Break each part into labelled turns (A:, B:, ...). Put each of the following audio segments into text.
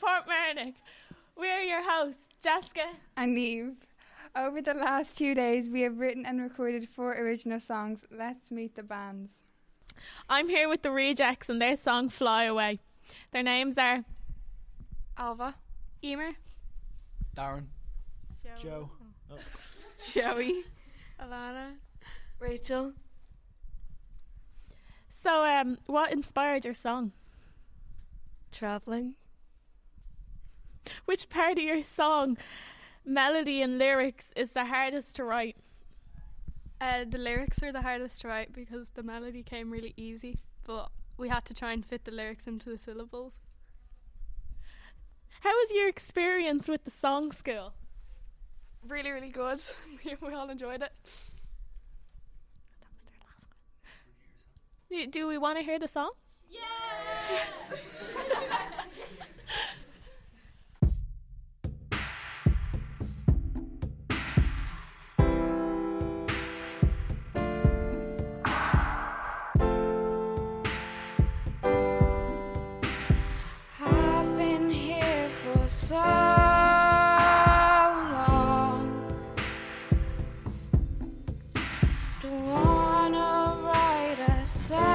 A: Show here. We're your hosts, Jessica
B: and Eve. Over the last two days, we have written and recorded four original songs. Let's meet the bands.
A: I'm here with the Rejects and their song Fly Away. Their names are
B: Alva,
A: Emer,
C: Darren,
D: Joe, oh.
A: Joey,
B: Alana,
E: Rachel.
A: So, um, what inspired your song?
E: Traveling.
A: Which part of your song, melody and lyrics, is the hardest to write?
B: Uh, the lyrics were the hardest to write because the melody came really easy, but we had to try and fit the lyrics into the syllables.
A: How was your experience with the song school?
B: Really, really good. we all enjoyed it.
A: That was their last one. Do we want to hear the song?
E: Yeah!
B: with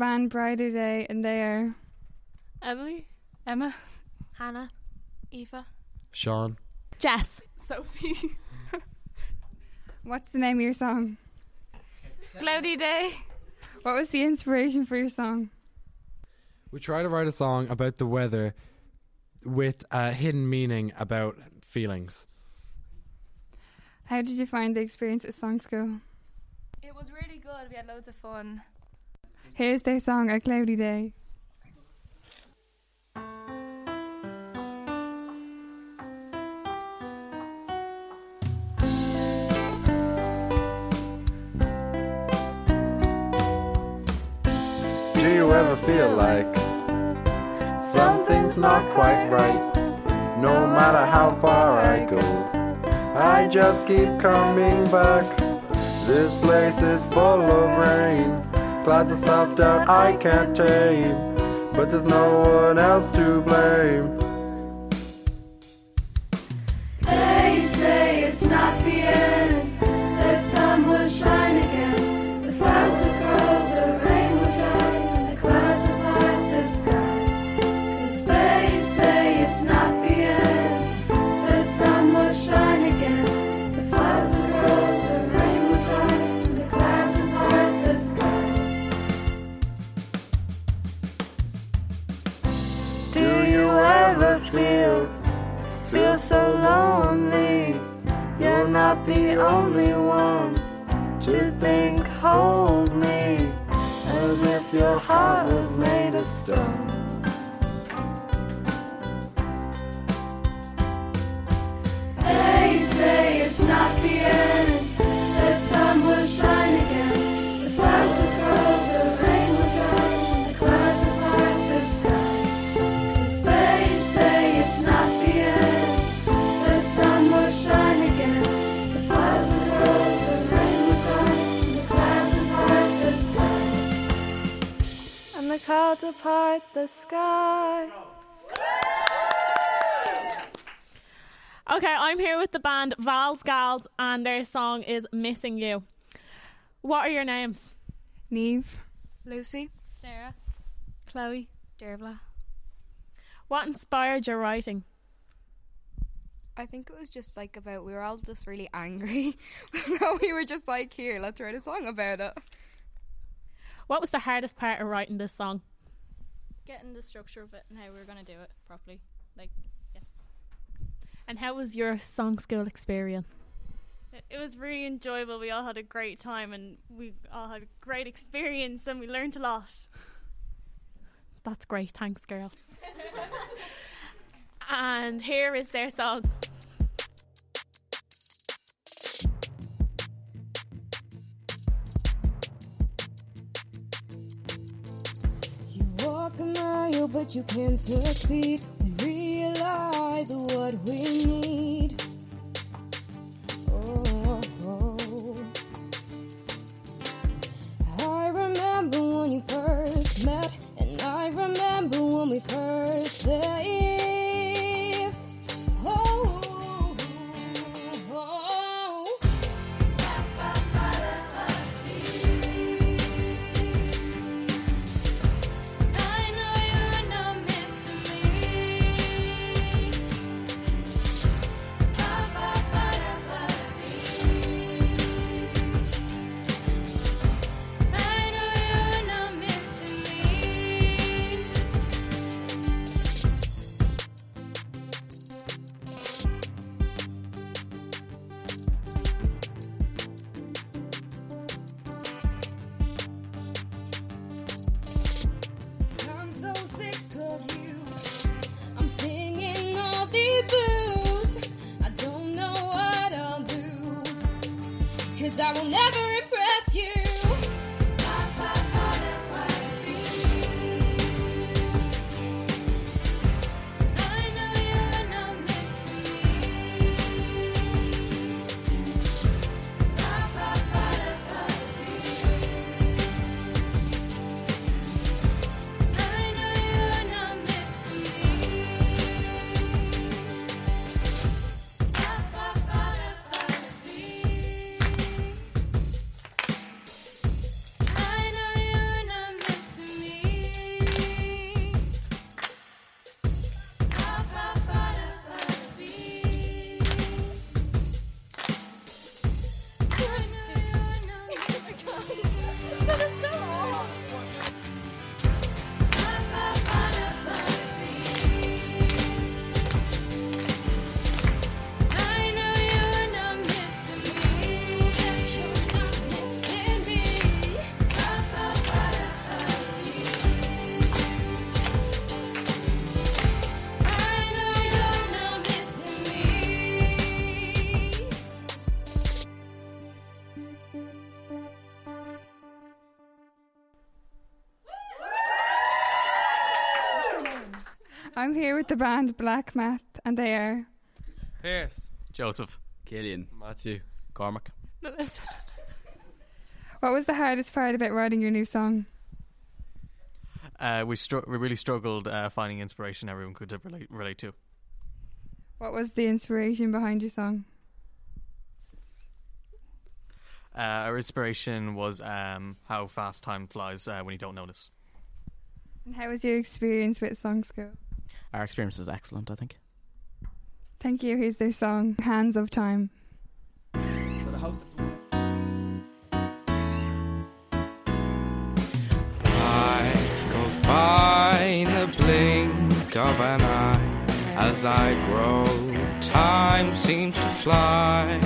B: band Brighter Day, and they are
E: Emily,
B: Emma,
E: Hannah, Eva,
C: Sean,
A: Jess,
E: Sophie.
B: What's the name of your song?
E: Cloudy Day.
B: What was the inspiration for your song?
C: We try to write a song about the weather with a hidden meaning about feelings.
B: How did you find the experience with Song School?
E: It was really good. We had loads of fun.
B: Here's their song, A Cloudy Day.
F: Do you ever feel like something's not quite right? No matter how far I go, I just keep coming back. This place is full of rain. Clouds of self doubt I can't tame, but there's no one else to blame.
G: The only one to think, hold me, as if your heart was made of stone.
H: The sky.
A: Okay, I'm here with the band Val's Gals, and their song is Missing You. What are your names?
I: Neve.
J: Lucy.
I: Sarah.
J: Chloe. Dervla.
A: What inspired your writing?
K: I think it was just like about we were all just really angry. so we were just like, here, let's write a song about it.
A: What was the hardest part of writing this song?
I: Getting the structure of it and how we were going to do it properly. Like, yeah.
A: And how was your song school experience?
L: It- It was really enjoyable. We all had a great time and we all had a great experience and we learned a lot.
A: That's great. Thanks, girls. and here is their song.
E: But you can't succeed. Realize what we need. Never
I: the band Black Math, and they are.
C: Pierce.
M: Joseph. Killian.
C: Matthew.
M: Cormac.
I: What was the hardest part about writing your new song?
M: Uh, we str- we really struggled uh, finding inspiration everyone could relate relate to.
I: What was the inspiration behind your song?
M: Uh, our inspiration was um, how fast time flies uh, when you don't notice.
I: And how was your experience with song school?
N: Our experience was excellent, I think.
I: Thank you. Here's their song, Hands of Time.
B: Life goes by in the blink of an eye. As I grow, time seems to fly.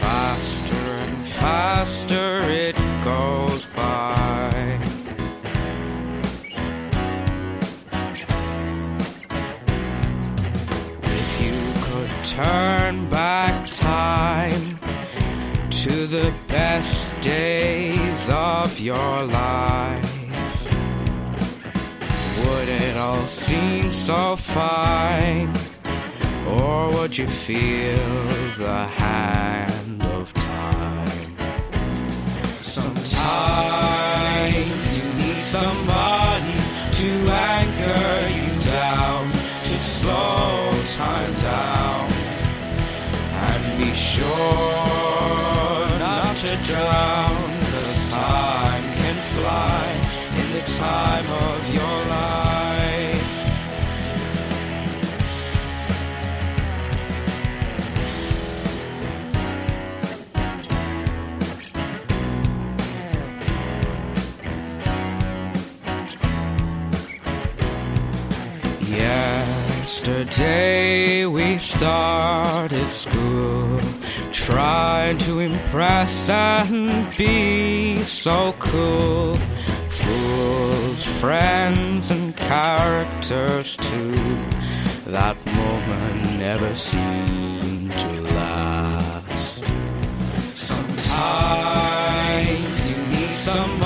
B: Faster and faster it goes turn back time to the best days of your life. Would it all seem so fine? Or would you feel the hand of time? Sometimes you need someone time of your. Yesterday we started school, trying to impress and be so cool. Fools, friends, and characters too. That moment never seemed to last. Sometimes you need someone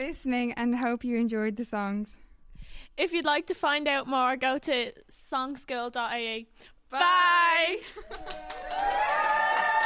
O: listening and hope you enjoyed the songs.
A: If you'd like to find out more, go to songschool.ie. Bye.
O: Bye.